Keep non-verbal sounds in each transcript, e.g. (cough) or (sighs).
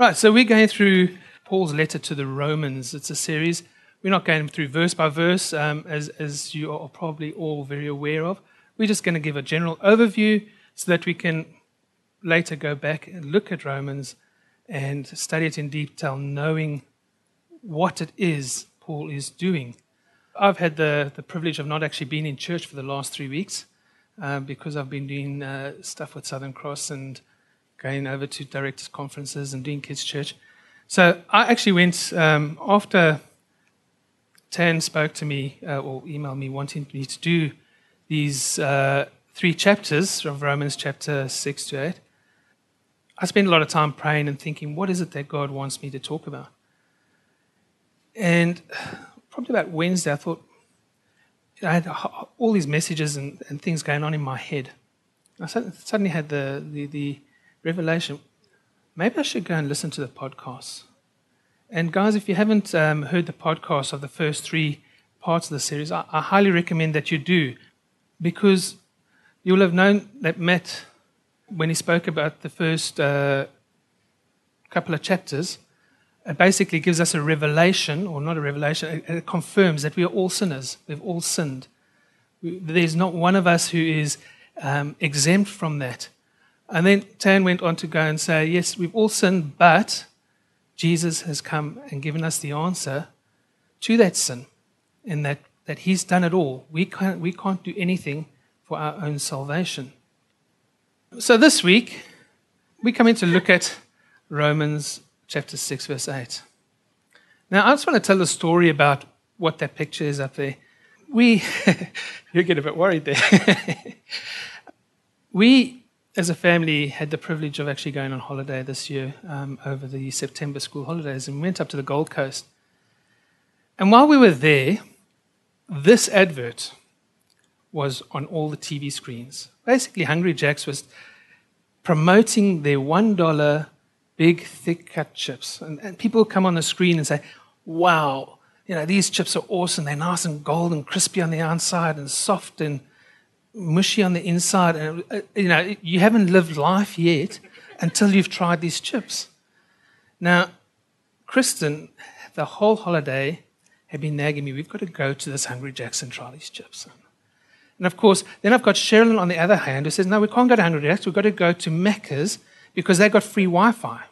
Right, so we're going through Paul's letter to the Romans. It's a series. We're not going through verse by verse, um, as, as you are probably all very aware of. We're just going to give a general overview so that we can later go back and look at Romans and study it in detail, knowing what it is Paul is doing. I've had the, the privilege of not actually being in church for the last three weeks uh, because I've been doing uh, stuff with Southern Cross and going over to directors' conferences and doing kids' church. So I actually went um, after Tan spoke to me uh, or emailed me wanting me to do these uh, three chapters of Romans chapter 6 to 8. I spent a lot of time praying and thinking, what is it that God wants me to talk about? And probably about Wednesday, I thought, I had all these messages and, and things going on in my head. I suddenly had the, the, the revelation maybe I should go and listen to the podcast. And guys, if you haven't um, heard the podcast of the first three parts of the series, I, I, highly recommend that you do, because you'll have known that Matt, when he spoke about the first uh, couple of chapters, it basically gives us a revelation, or not a revelation, it, it confirms that we are all sinners. We've all sinned. We, there's not one of us who is um, exempt from that. And then Tan went on to go and say, Yes, we've all sinned, but Jesus has come and given us the answer to that sin, in that, that He's done it all. We can't, we can't do anything for our own salvation. So this week, we come in to look at Romans chapter 6, verse 8. Now, I just want to tell a story about what that picture is up there. We, (laughs) you get a bit worried there. (laughs) we as a family, had the privilege of actually going on holiday this year um, over the September school holidays, and we went up to the Gold Coast. And while we were there, this advert was on all the TV screens. Basically, Hungry Jack's was promoting their $1 big, thick cut chips. And, and people come on the screen and say, wow, you know, these chips are awesome. They're nice and golden, crispy on the outside and soft and mushy on the inside, and uh, you know you haven't lived life yet until you've tried these chips. Now, Kristen, the whole holiday had been nagging me. We've got to go to this Hungry Jack's and try these chips. And of course, then I've got Sherilyn on the other hand who says, "No, we can't go to Hungry Jack's. We've got to go to Macca's because they got free Wi-Fi."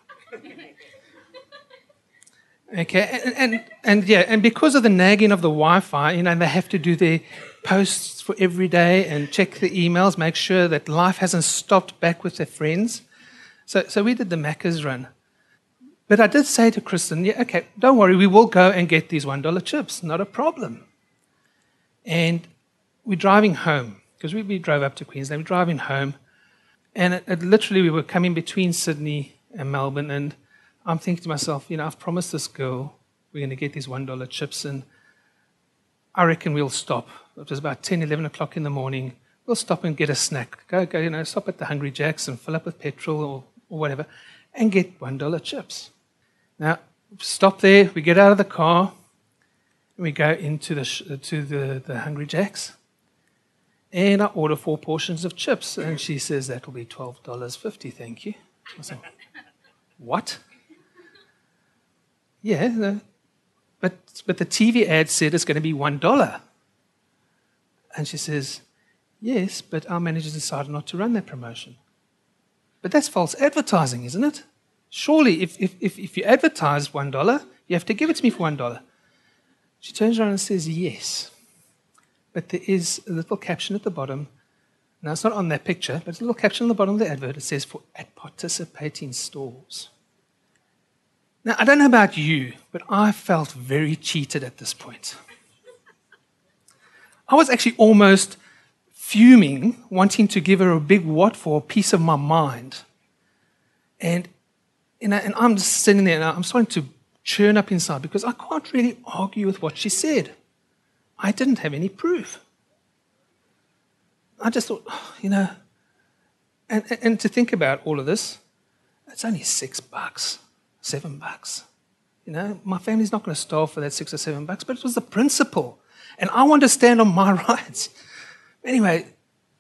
Okay, and, and, and yeah, and because of the nagging of the Wi-Fi, you know, they have to do their posts for every day and check the emails, make sure that life hasn't stopped back with their friends. So, so we did the Macca's run. But I did say to Kristen, yeah, okay, don't worry, we will go and get these $1 chips, not a problem. And we're driving home, because we, we drove up to Queensland, we're driving home, and it, it literally we were coming between Sydney and Melbourne, and I'm thinking to myself, you know, I've promised this girl we're going to get these $1 chips, and I reckon we'll stop. It was about 10, 11 o'clock in the morning. We'll stop and get a snack. Go, go, you know, stop at the Hungry Jacks and fill up with petrol or, or whatever and get $1 chips. Now, stop there. We get out of the car. We go into the, uh, to the, the Hungry Jacks. And I order four portions of chips. And she says, that'll be $12.50, thank you. I say, what? Yeah, but, but the TV ad said it's going to be $1. And she says, Yes, but our managers decided not to run that promotion. But that's false advertising, isn't it? Surely, if, if, if, if you advertise $1, you have to give it to me for $1. She turns around and says, Yes. But there is a little caption at the bottom. Now, it's not on that picture, but it's a little caption on the bottom of the advert. It says, For at participating stores. Now, I don't know about you, but I felt very cheated at this point. I was actually almost fuming, wanting to give her a big what for a piece of my mind. And, you know, and I'm just sitting there and I'm starting to churn up inside because I can't really argue with what she said. I didn't have any proof. I just thought, oh, (sighs) you know, and, and to think about all of this, it's only six bucks, seven bucks. You know, my family's not going to starve for that six or seven bucks, but it was the principle. And I want to stand on my (laughs) rights. Anyway,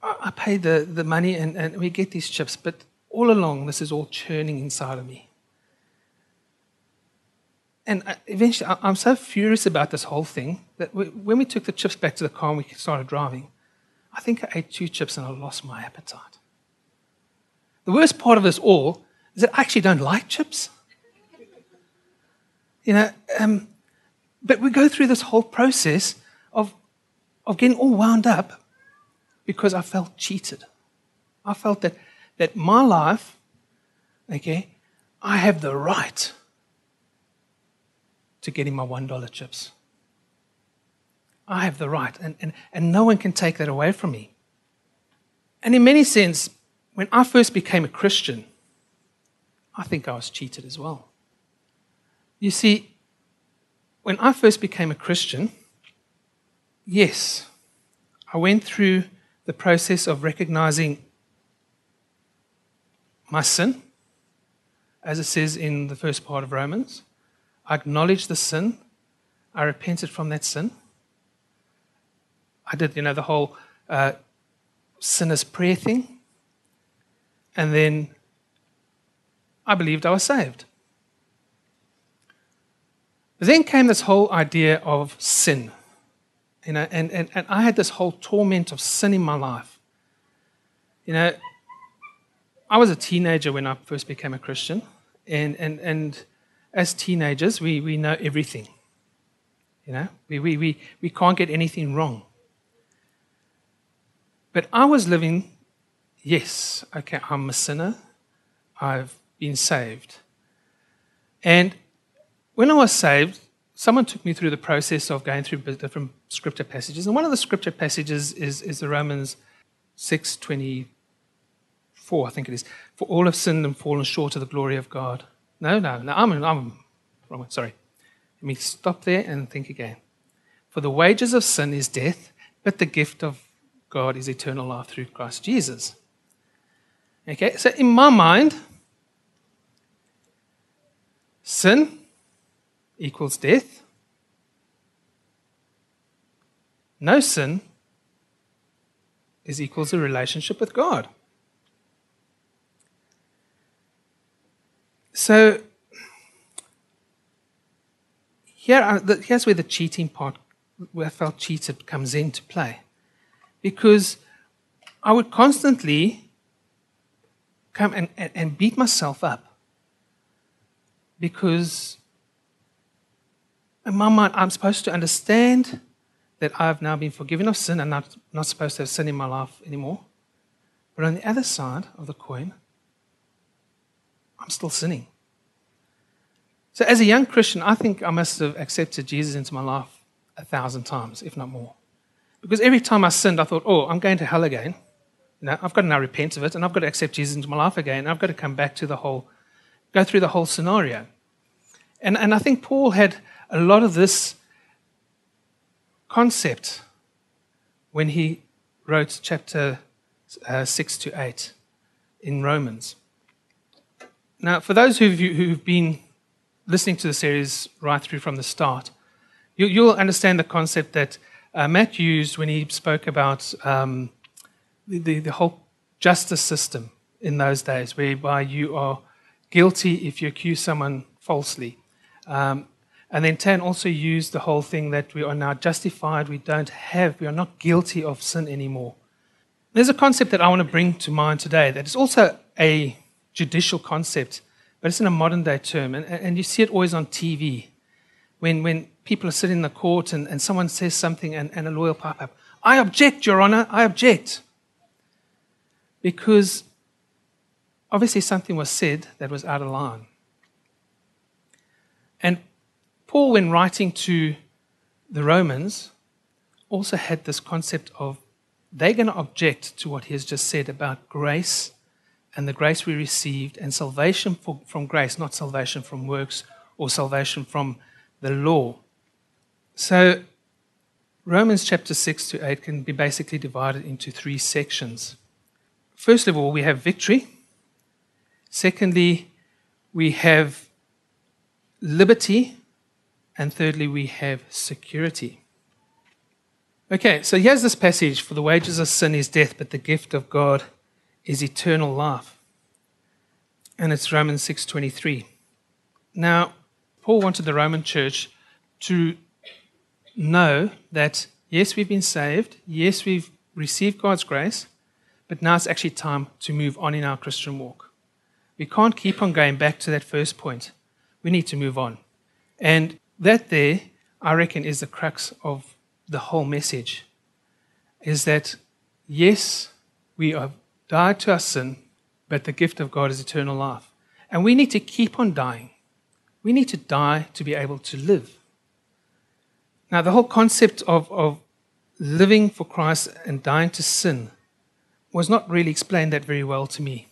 I, I pay the, the money and, and we get these chips, but all along, this is all churning inside of me. and eventually, I'm so furious about this whole thing that when we took the chips back to the car and we started driving, I think I ate two chips and I lost my appetite. The worst part of this all is that I actually don't like chips. You know, um, but we go through this whole process of, of getting all wound up because I felt cheated. I felt that, that my life, okay, I have the right to getting my $1 chips. I have the right, and, and, and no one can take that away from me. And in many sense, when I first became a Christian, I think I was cheated as well. You see, when I first became a Christian, yes, I went through the process of recognizing my sin, as it says in the first part of Romans. I acknowledged the sin. I repented from that sin. I did, you know, the whole uh, sinner's prayer thing. And then I believed I was saved. But then came this whole idea of sin. You know, and, and, and I had this whole torment of sin in my life. You know, I was a teenager when I first became a Christian. And, and, and as teenagers, we, we know everything. You know, we, we, we, we can't get anything wrong. But I was living, yes, okay, I'm a sinner. I've been saved. And when I was saved, someone took me through the process of going through different scripture passages. And one of the scripture passages is, is the Romans 6 24, I think it is. For all have sinned and fallen short of the glory of God. No, no, no, I'm, I'm wrong. Sorry. Let me stop there and think again. For the wages of sin is death, but the gift of God is eternal life through Christ Jesus. Okay, so in my mind, sin equals death. No sin is equals a relationship with God. So here, here's where the cheating part, where I felt cheated, comes into play. Because I would constantly come and, and, and beat myself up because in my mind, I'm supposed to understand that I've now been forgiven of sin and not, not supposed to have sin in my life anymore. But on the other side of the coin, I'm still sinning. So, as a young Christian, I think I must have accepted Jesus into my life a thousand times, if not more. Because every time I sinned, I thought, oh, I'm going to hell again. You know, I've got to now repent of it, and I've got to accept Jesus into my life again. I've got to come back to the whole, go through the whole scenario. And, and I think Paul had a lot of this concept when he wrote chapter uh, 6 to 8 in Romans. Now, for those of you who've been listening to the series right through from the start, you, will understand the concept that uh, Matt used when he spoke about um, the, the, whole justice system in those days, whereby you are guilty if you accuse someone falsely. Um, and then Tan also used the whole thing that we are now justified, we don't have, we are not guilty of sin anymore. There's a concept that I want to bring to mind today that is also a judicial concept, but it's in a modern day term. And, and you see it always on TV. When, when people are sitting in the court and, and someone says something and, and a lawyer pop up, I object, Your Honor, I object. Because obviously something was said that was out of line. And Paul, when writing to the Romans, also had this concept of they're going to object to what he has just said about grace and the grace we received and salvation for, from grace, not salvation from works or salvation from the law. So, Romans chapter 6 to 8 can be basically divided into three sections. First of all, we have victory. Secondly, we have liberty. And thirdly, we have security. Okay, so here's this passage For the wages of sin is death, but the gift of God is eternal life. And it's Romans 6:23. Now, Paul wanted the Roman church to know that, yes, we've been saved, yes, we've received God's grace, but now it's actually time to move on in our Christian walk. We can't keep on going back to that first point. We need to move on. And that there, I reckon, is the crux of the whole message. Is that, yes, we have died to our sin, but the gift of God is eternal life. And we need to keep on dying. We need to die to be able to live. Now, the whole concept of, of living for Christ and dying to sin was not really explained that very well to me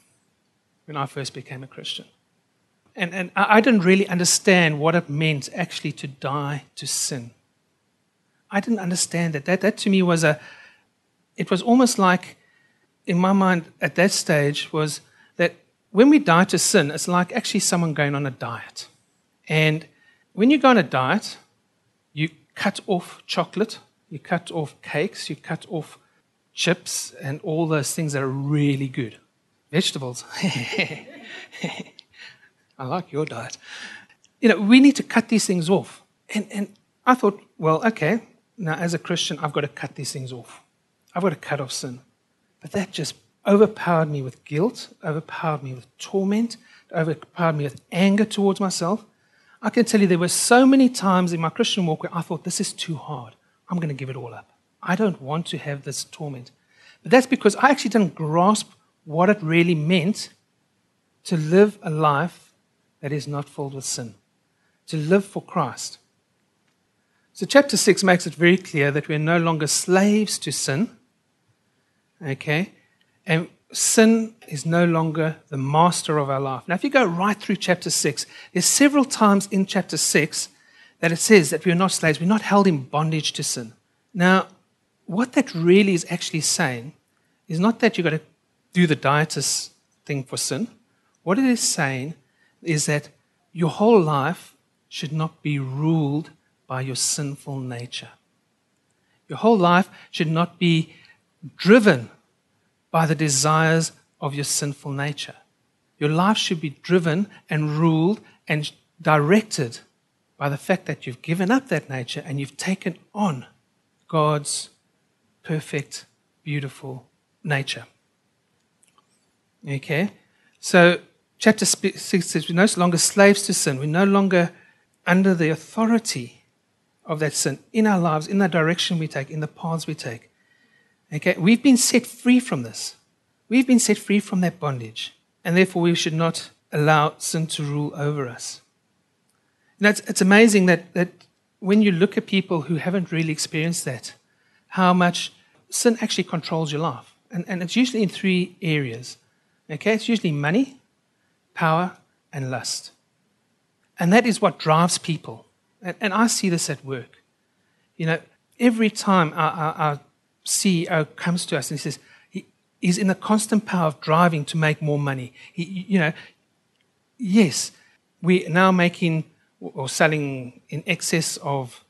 when I first became a Christian. And, and I didn't really understand what it meant actually to die to sin. I didn't understand that. That, that to me was a, it was almost like, in my mind at that stage, was that when we die to sin, it's like actually someone going on a diet. And when you go on a diet, you cut off chocolate, you cut off cakes, you cut off chips, and all those things that are really good. Vegetables. (laughs) (laughs) I like your diet. You know, we need to cut these things off. And, and I thought, well, okay, now as a Christian, I've got to cut these things off. I've got to cut off sin. But that just overpowered me with guilt, overpowered me with torment, overpowered me with anger towards myself. I can tell you there were so many times in my Christian walk where I thought, this is too hard. I'm going to give it all up. I don't want to have this torment. But that's because I actually didn't grasp what it really meant to live a life that is not filled with sin, to live for Christ. So, chapter 6 makes it very clear that we're no longer slaves to sin. Okay? And sin is no longer the master of our life. Now, if you go right through chapter 6, there's several times in chapter 6 that it says that we're not slaves, we're not held in bondage to sin. Now, what that really is actually saying is not that you've got to do the dietist thing for sin. What it is saying is that your whole life should not be ruled by your sinful nature. Your whole life should not be driven by the desires of your sinful nature. Your life should be driven and ruled and directed by the fact that you've given up that nature and you've taken on God's perfect, beautiful nature. Okay? So, chapter 6 says we're no longer slaves to sin. We're no longer under the authority of that sin in our lives, in the direction we take, in the paths we take. Okay, we've been set free from this. We've been set free from that bondage, and therefore we should not allow sin to rule over us. Now, it's, it's amazing that, that when you look at people who haven't really experienced that, how much sin actually controls your life. And, and it's usually in three areas. Okay, it's usually money, power, and lust. And that is what drives people. And, and I see this at work. You know, every time our, our, our CEO comes to us and he says, he, he's in the constant power of driving to make more money. He, you know, yes, we're now making or selling in excess of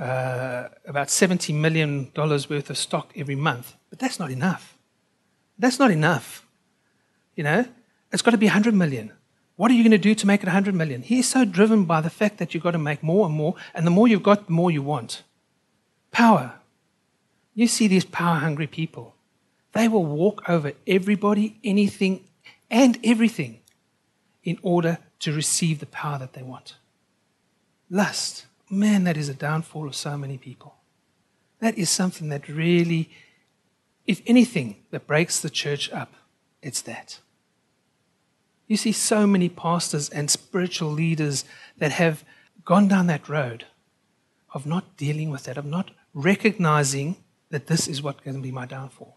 uh, about $70 million worth of stock every month, but that's not enough. That's not enough. You know, it's got to be 100 million. What are you going to do to make it 100 million? He's so driven by the fact that you've got to make more and more, and the more you've got, the more you want. Power. You see these power hungry people. They will walk over everybody, anything, and everything in order to receive the power that they want. Lust. Man, that is a downfall of so many people. That is something that really, if anything, that breaks the church up, it's that. You see so many pastors and spiritual leaders that have gone down that road of not dealing with that, of not recognizing that this is what's going to be my downfall.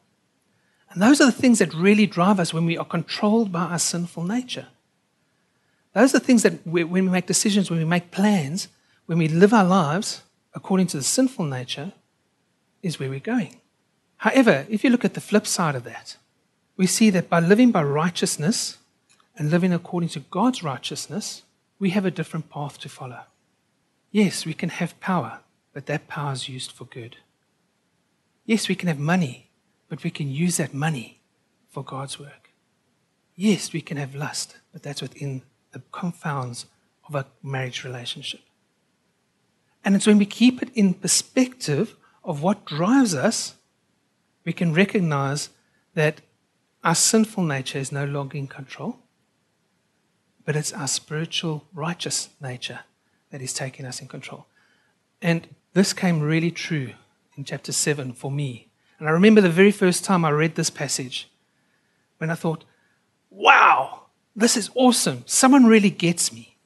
And those are the things that really drive us when we are controlled by our sinful nature. Those are the things that we, when we make decisions, when we make plans, when we live our lives according to the sinful nature, is where we're going. However, if you look at the flip side of that, we see that by living by righteousness and living according to God's righteousness, we have a different path to follow. Yes, we can have power, but that power is used for good. Yes, we can have money, but we can use that money for God's work. Yes, we can have lust, but that's within the confounds of a marriage relationship. And it's when we keep it in perspective of what drives us, we can recognize that our sinful nature is no longer in control, but it's our spiritual righteous nature that is taking us in control. And this came really true in chapter 7 for me. And I remember the very first time I read this passage when I thought, wow, this is awesome. Someone really gets me.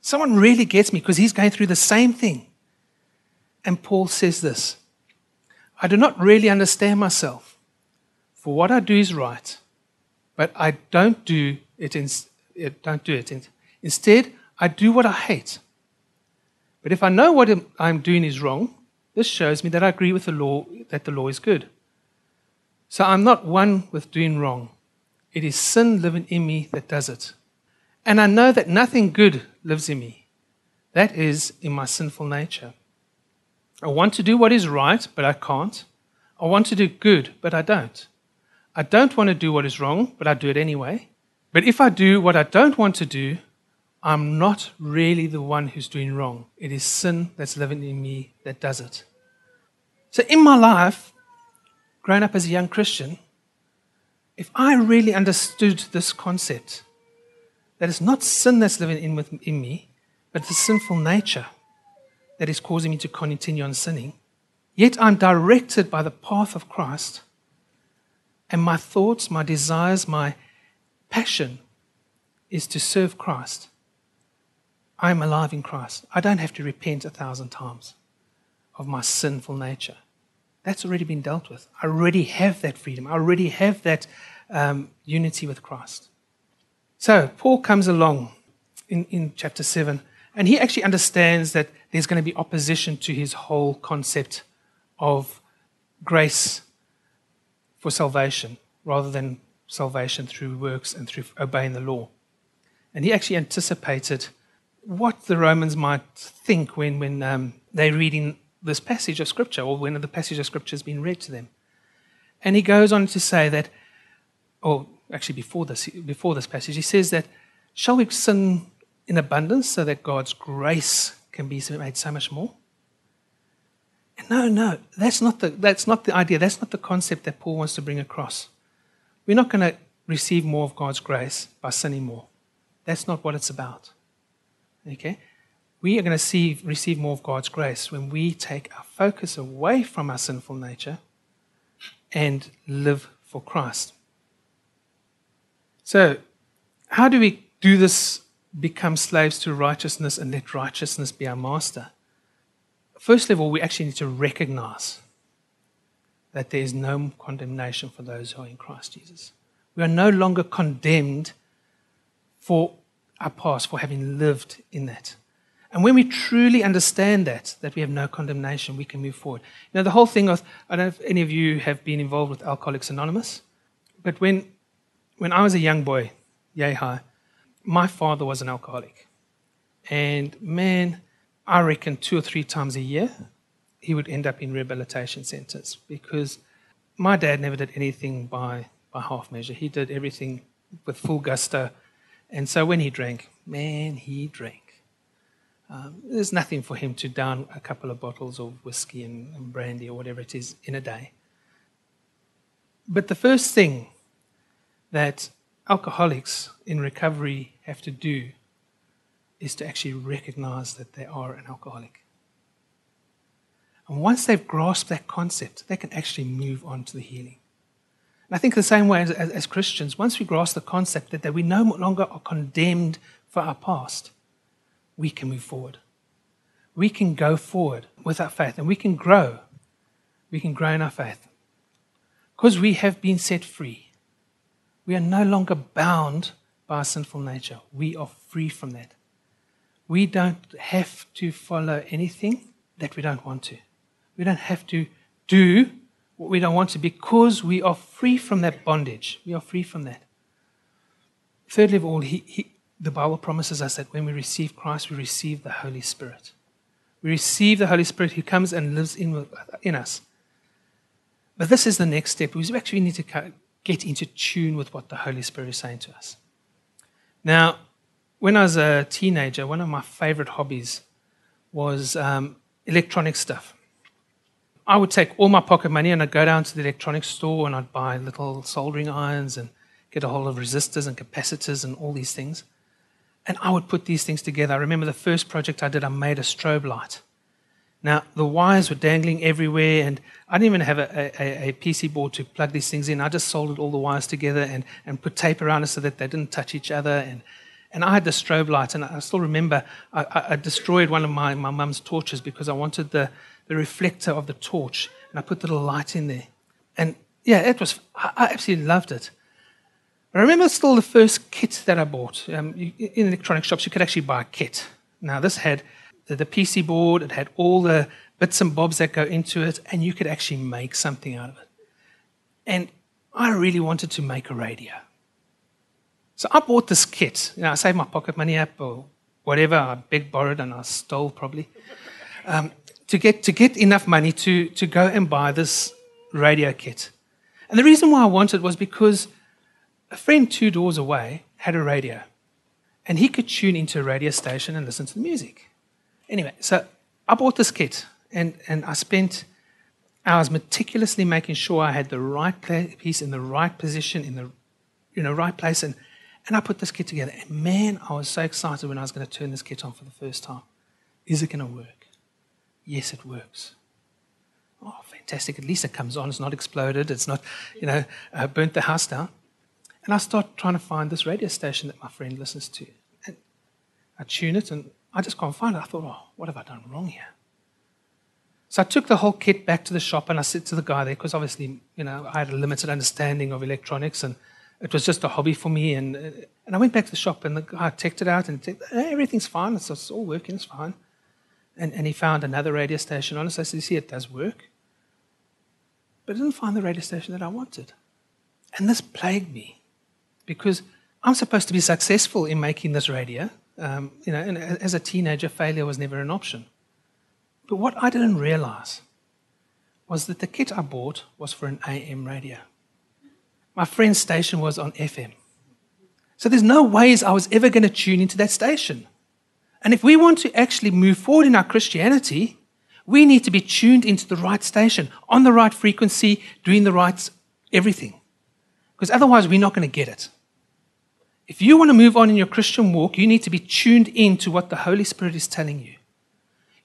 Someone really gets me because he's going through the same thing. And Paul says this I do not really understand myself, for what I do is right, but I don't do it. In, Eh, don't do it. Instead, I do what I hate. But if I know what I'm doing is wrong, this shows me that I agree with the law, that the law is good. So I'm not one with doing wrong. It is sin living in me that does it. And I know that nothing good lives in me. That is in my sinful nature. I want to do what is right, but I can't. I want to do good, but I don't. I don't want to do what is wrong, but I do it anyway. But if I do what I don't want to do, I'm not really the one who's doing wrong. It is sin that's living in me that does it. So in my life, growing up as a young Christian, if I really understood this concept, that it's not sin that's living in, with, in me, but the sinful nature that is causing me to continue on sinning, yet I'm directed by the path of Christ, and my thoughts, my desires, my passion is to serve Christ. I'm alive in Christ. I don't have to repent a thousand times of my sinful nature. That's already been dealt with. I already have that freedom. I already have that um, unity with Christ. So, Paul comes along in, in chapter 7, and he actually understands that there's going to be opposition to his whole concept of grace for salvation rather than salvation through works and through obeying the law. And he actually anticipated what the Romans might think when, when um, they're reading this passage of Scripture or when the passage of Scripture has been read to them. And he goes on to say that, or actually before this, before this passage, he says that, shall we sin in abundance so that God's grace can be made so much more? No, no, that's not the, that's not the idea. That's not the concept that Paul wants to bring across. We're not going to receive more of God's grace by sinning more. That's not what it's about. Okay? We are going to see, receive more of God's grace when we take our focus away from our sinful nature and live for Christ. So, how do we do this, become slaves to righteousness and let righteousness be our master? First of all, we actually need to recognize that there is no condemnation for those who are in Christ Jesus. We are no longer condemned for our past, for having lived in that. And when we truly understand that, that we have no condemnation, we can move forward. Know, the whole thing of, I don't know if any of you have been involved with Alcoholics Anonymous, but when, when I was a young boy, yay high, my father was an alcoholic. And man, I reckon two or three times a year, he would end up in rehabilitation centers because my dad never did anything by, by half measure. He did everything with full gusto and so when he drank, man, he drank. Um, there's nothing for him to down a couple of bottles of whiskey and, and brandy or whatever it is in a day. But the first thing that alcoholics in recovery have to do is to actually recognize that they are an alcoholic. And once they've grasped that concept, they can actually move on to the healing. And I think the same way as, as, as Christians, once we grasp the concept that, that we no longer are condemned for our past, we can move forward. We can go forward with our faith and we can grow. We can grow in our faith. Because we have been set free. We are no longer bound by our sinful nature. We are free from that. We don't have to follow anything that we don't want to. We don't have to do what we don't want to because we are free from that bondage. We are free from that. Thirdly of all, he, he, the Bible promises us that when we receive Christ, we receive the Holy Spirit. We receive the Holy Spirit who comes and lives in, in us. But this is the next step. We actually need to get into tune with what the Holy Spirit is saying to us. Now, when I was a teenager, one of my favorite hobbies was um, electronic stuff. I would take all my pocket money and I'd go down to the electronics store and I'd buy little soldering irons and get a hold of resistors and capacitors and all these things. And I would put these things together. I remember the first project I did, I made a strobe light. Now, the wires were dangling everywhere, and I didn't even have a, a, a, PC board to plug these things in. I just soldered all the wires together and, and put tape around it so that they didn't touch each other. And, and I had the strobe light, and I still remember I, I destroyed one of my, my mum's torches because I wanted the, the reflector of the torch, and I put the little light in there. And yeah, it was, I, absolutely loved it. I remember still the first kit that I bought. Um, in electronic shops, you could actually buy a kit. Now, this had the, the, PC board, it had all the bits and bobs that go into it, and you could actually make something out of it. And I really wanted to make a radio. So I bought this kit. You know, I saved my pocket money up or whatever. I begged, borrowed, and I stole probably um, to get to get enough money to to go and buy this radio kit. And the reason why I wanted was because a friend two doors away had a radio, and he could tune into a radio station and listen to the music. Anyway, so I bought this kit, and and I spent hours meticulously making sure I had the right piece in the right position in the you know right place and and I put this kit together. And man, I was so excited when I was going to turn this kit on for the first time. Is it going to work? Yes, it works. Oh, fantastic. At least it comes on. It's not exploded. It's not, you know, uh, burnt the house down. And I start trying to find this radio station that my friend listens to. And I tune it and I just can't find it. I thought, oh, what have I done wrong here? So I took the whole kit back to the shop and I said to the guy there, because obviously, you know, I had a limited understanding of electronics and it was just a hobby for me. And, and I went back to the shop and the guy checked it out and said, everything's fine. It's, it's, all working. It's fine. And, and he found another radio station on it. So I said, see, it does work. But I didn't find the radio station that I wanted. And this plagued me because I'm supposed to be successful in making this radio. Um, you know, and as a teenager, failure was never an option. But what I didn't realize was that the kit I bought was for an AM radio my friend's station was on FM. So there's no ways I was ever going to tune into that station. And if we want to actually move forward in our Christianity, we need to be tuned into the right station, on the right frequency, doing the right everything. Because otherwise, we're not going to get it. If you want to move on in your Christian walk, you need to be tuned in to what the Holy Spirit is telling you.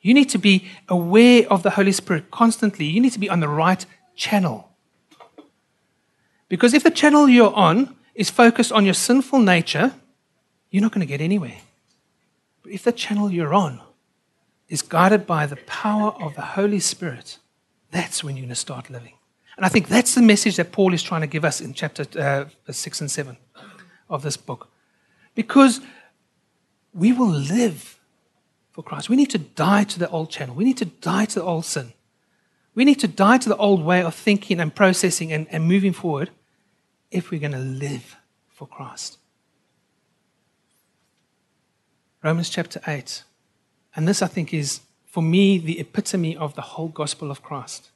You need to be aware of the Holy Spirit constantly. You need to be on the right channel. Because if the channel you're on is focused on your sinful nature, you're not going to get anywhere. But if the channel you're on is guided by the power of the Holy Spirit, that's when you're going to start living. And I think that's the message that Paul is trying to give us in chapter uh, 6 and 7 of this book. Because we will live for Christ. We need to die to the old channel. We need to die to the old sin. We need to die to the old way of thinking and processing and, and moving forward if we're going to live for Christ. Romans chapter 8. And this, I think, is, for me, the epitome of the whole gospel of Christ.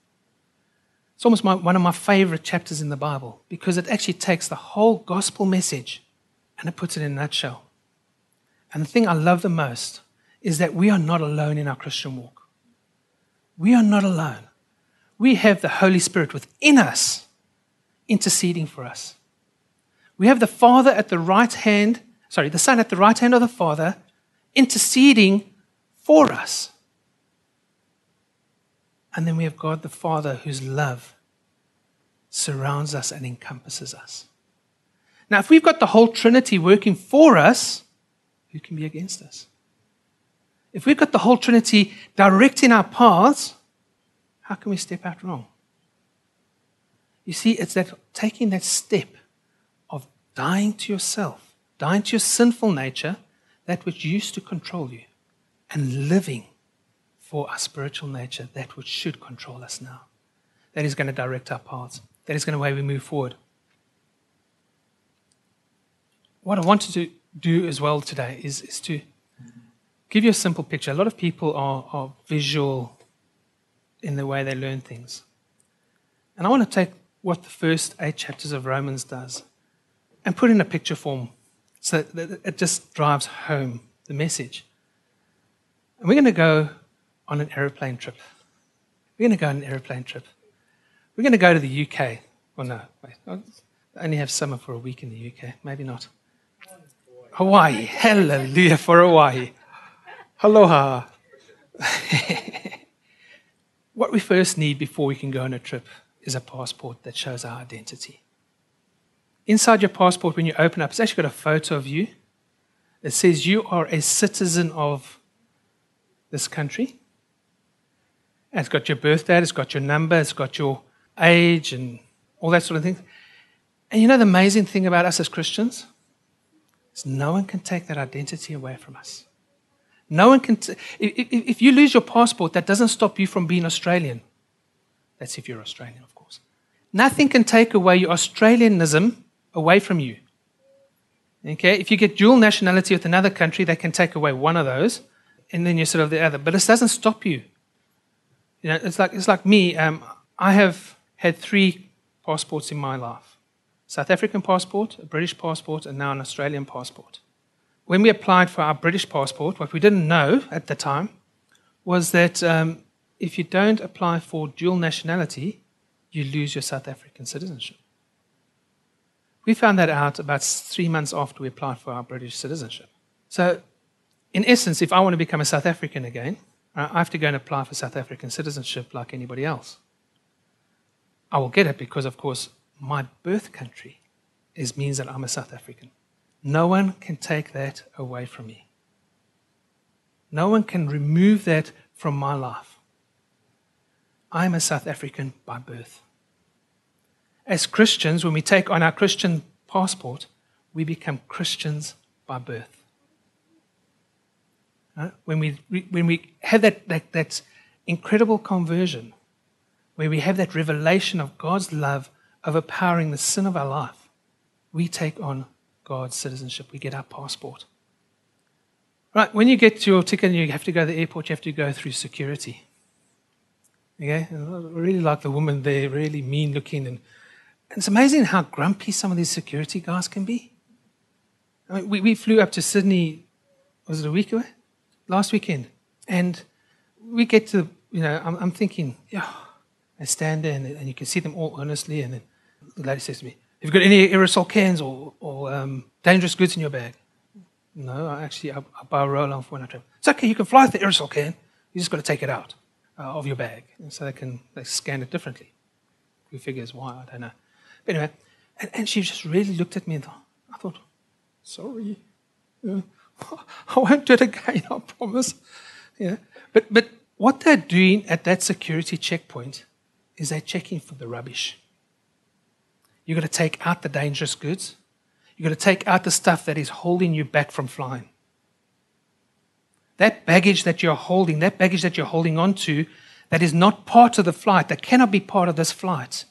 It's almost my, one of my favorite chapters in the Bible because it actually takes the whole gospel message and it puts it in a nutshell. And the thing I love the most is that we are not alone in our Christian walk. We are not alone. We have the Holy Spirit within us interceding for us. We have the Father at the right hand, sorry, the Son at the right hand of the Father, interceding for us. And then we have God the Father whose love surrounds us and encompasses us. Now, if we've got the whole Trinity working for us, who can be against us? If we've got the whole Trinity directing our paths, how can we step out wrong? You see, it's that taking that step of dying to yourself, dying to your sinful nature, that which used to control you, and living for our spiritual nature, that which should control us now. That is going to direct our paths. That is going to way we move forward. What I wanted to do as well today is, is to give you a simple picture. A lot of people are, are visual in the way they learn things. And I want to take what the first eight chapters of Romans does and put in a picture form So it just drives home the message. And we're going to go on an aeroplane trip. We're going to go on an aeroplane trip. We're going to go to the UK. Well, no, wait. I only have summer for a week in the UK. Maybe not. Hawaii. Hallelujah for Hawaii. Aloha. (laughs) what we first need before we can go on a trip is a passport that shows our identity. Inside your passport, when you open up, it's actually got a photo of you. It says you are a citizen of this country. And it's got your birth date, it's got your number, it's got your age, and all that sort of thing. And you know the amazing thing about us as Christians? Is no one can take that identity away from us. No one can. T- if, if you lose your passport, that doesn't stop you from being Australian. That's if you're Australian, of course. Nothing can take away your Australianism away from you. Okay? If you get dual nationality with another country, they can take away one of those, and then you're sort of the other. But it doesn't stop you. You know, it's like, it's like me. Um, I have had three passports in my life South African passport, a British passport, and now an Australian passport when we applied for our British passport, what we didn't know at the time was that um, if you don't apply for dual nationality, you lose your South African citizenship. We found that out about three months after we applied for our British citizenship. So, in essence, if I want to become a South African again, I have to go and apply for South African citizenship like anybody else. I will get it because, of course, my birth country is, means that I'm a South African. No one can take that away from me. No one can remove that from my life. I'm a South African by birth. As Christians, when we take on our Christian passport, we become Christians by birth. Uh, when, we, when we have that, that, that incredible conversion, where we have that revelation of God's love overpowering the sin of our life, we take on God's citizenship. We get our passport. Right, when you get your ticket and you have to go to the airport, you have to go through security. Okay? I really like the woman there, really mean looking. And it's amazing how grumpy some of these security guys can be. I mean, we, we flew up to Sydney, was it a week away? Last weekend. And we get to, you know, I'm, I'm thinking, yeah, I stand there and, and, you can see them all earnestly. And then the lady says to me, have you got any aerosol cans or, or um, dangerous goods in your bag? No, I actually, I, I buy a roll on for when I travel. It's okay, you can fly with the aerosol can. You just got to take it out uh, of your bag. And so they can they scan it differently. Who figures why? I don't know. But anyway, and, and she just really looked at me and I thought, sorry. Uh, (laughs) I won't do it again, (laughs) I promise. Yeah. But, but what they're doing at that security checkpoint is they're checking for the rubbish. You've got to take out the dangerous goods. You've got to take out the stuff that is holding you back from flying. That baggage that you're holding, that baggage that you're holding on to, that is not part of the flight, that cannot be part of this flight,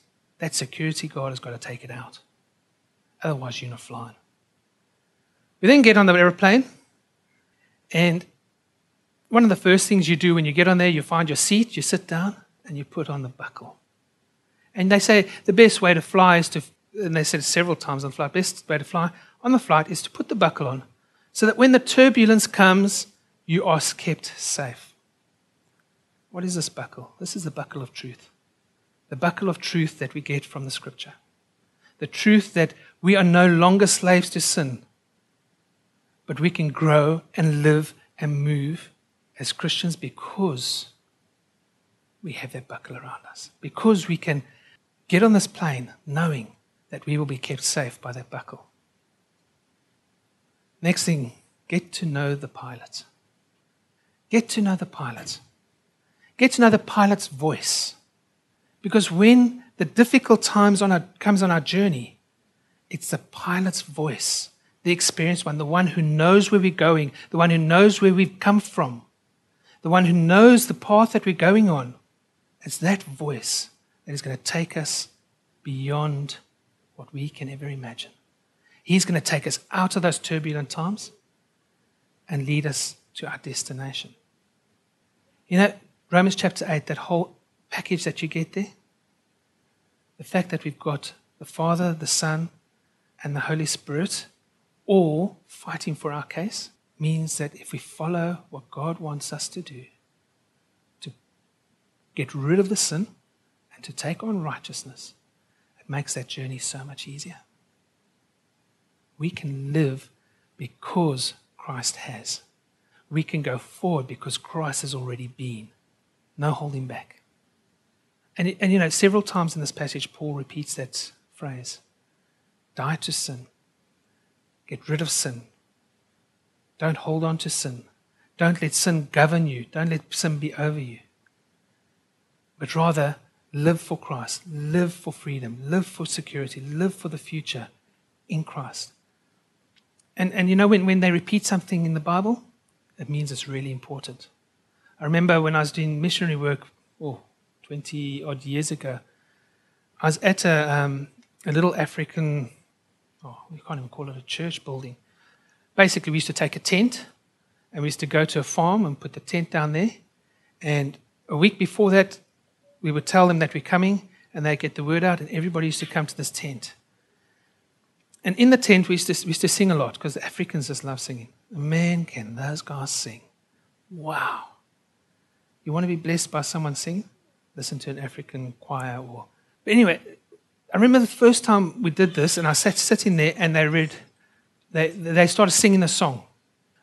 that security guard has got to take it out. Otherwise, you're not flying. We then get on the aeroplane, and one of the first things you do when you get on there, you find your seat, you sit down, and you put on the buckle. And they say the best way to fly is to, and they said it several times on the flight, best way to fly on the flight is to put the buckle on so that when the turbulence comes, you are kept safe. What is this buckle? This is the buckle of truth. The buckle of truth that we get from the scripture. The truth that we are no longer slaves to sin, but we can grow and live and move as Christians because we have that buckle around us, because we can Get on this plane knowing that we will be kept safe by that buckle. Next thing, get to know the pilot. Get to know the pilot. Get to know the pilot's voice. Because when the difficult times on our, comes on our journey, it's the pilot's voice, the experienced one, the one who knows where we're going, the one who knows where we've come from, the one who knows the path that we're going on. It's that voice that is going to take us beyond what we can ever imagine. He's going to take us out of those turbulent times and lead us to our destination. You know, Romans chapter 8, that whole package that you get there, the fact that we've got the Father, the Son, and the Holy Spirit all fighting for our case means that if we follow what God wants us to do, to get rid of the sin and to take on righteousness, it makes that journey so much easier. We can live because Christ has. We can go forward because Christ has already been. No holding back. And, and you know, several times in this passage, Paul repeats that phrase die to sin, get rid of sin, don't hold on to sin. Don't let sin govern you. Don't let sin be over you. But rather, live for Christ, live for freedom, live for security, live for the future in Christ. And, and you know, when, when they repeat something in the Bible, it means it's really important. I remember when I was doing missionary work, oh, 20 odd years ago, I was at a, um, a little African, oh, we can't even call it a church building. Basically, we used to take a tent and we used to go to a farm and put the tent down there. And a week before that, we would tell them that we're coming and they get the word out, and everybody used to come to this tent. And in the tent, we used to, we used to sing a lot because the Africans just love singing. Man, can those guys sing! Wow. You want to be blessed by someone singing? Listen to an African choir. Or... But anyway, I remember the first time we did this, and I sat sitting there, and they read, they, they started singing a song.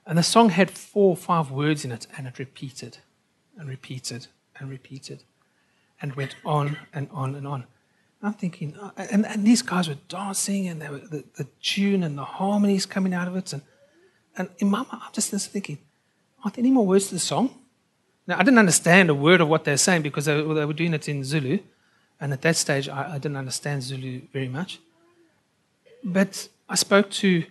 And the song had four or five words in it, and it repeated and repeated and repeated and went on and on and on. I'm thinking, uh, and, and these guys were dancing, and were, the, the tune and the harmonies coming out of it. And, and in my mind, I'm just thinking, aren't there any more words to the song? Now, I didn't understand a word of what they're saying because they, they were doing it in Zulu. And at that stage, I, I didn't understand Zulu very much. But I spoke to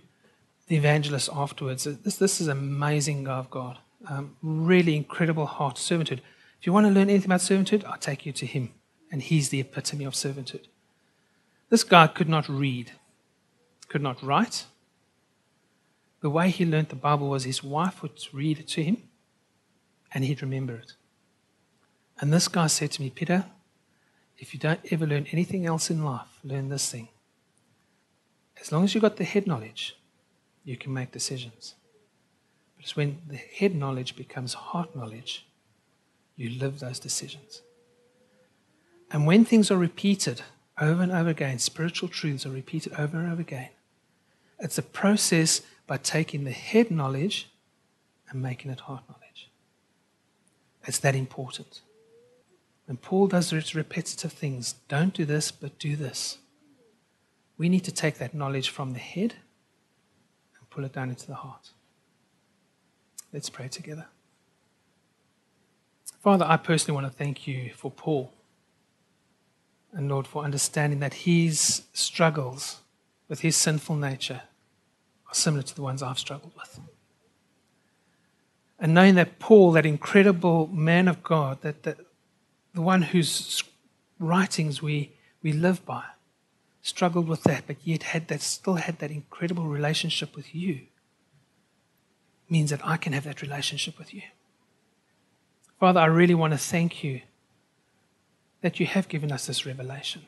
the evangelist afterwards. This, this is an amazing guy of God. Um, really incredible heart, servanthood. If you want to learn anything about servanthood, I'll take you to him and he's the epitome of servanthood. This guy could not read, could not write. The way he learned the Bible was his wife would read it to him, and he'd remember it. And this guy said to me, Peter, if you don't ever learn anything else in life, learn this thing. As long as you've got the head knowledge, you can make decisions. But it's when the head knowledge becomes heart knowledge, you live those decisions. And when things are repeated over and over again, spiritual truths are repeated over and over again, it's a process by taking the head knowledge and making it heart knowledge. It's that important. When Paul does its repetitive things, don't do this, but do this. We need to take that knowledge from the head and pull it down into the heart. Let's pray together. Father, I personally want to thank you for Paul and Lord, for understanding that his struggles with his sinful nature are similar to the ones I've struggled with. And knowing that Paul, that incredible man of God, that, that the one whose writings we, we live by, struggled with that, but yet had that still had that incredible relationship with you, means that I can have that relationship with you. Father, I really want to thank you that you have given us this revelation.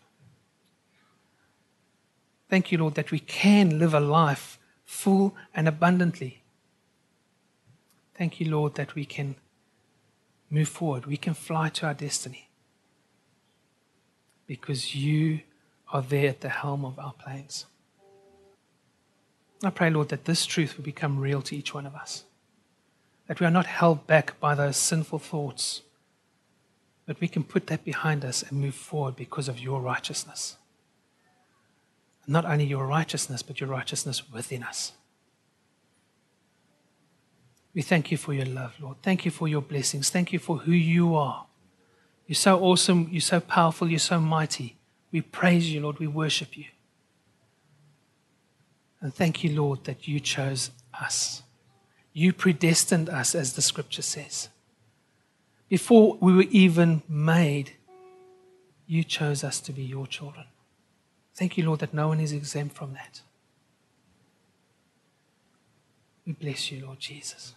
Thank you, Lord, that we can live a life full and abundantly. Thank you, Lord, that we can move forward. We can fly to our destiny because you are there at the helm of our planes. I pray, Lord, that this truth will become real to each one of us. That we are not held back by those sinful thoughts but we can put that behind us and move forward because of your righteousness. Not only your righteousness, but your righteousness within us. We thank you for your love, Lord. Thank you for your blessings. Thank you for who you are. You're so awesome. You're so powerful. You're so mighty. We praise you, Lord. We worship you. And thank you, Lord, that you chose us. You predestined us, as the scripture says. Before we were even made, you chose us to be your children. Thank you, Lord, that no one is exempt from that. We bless you, Lord Jesus.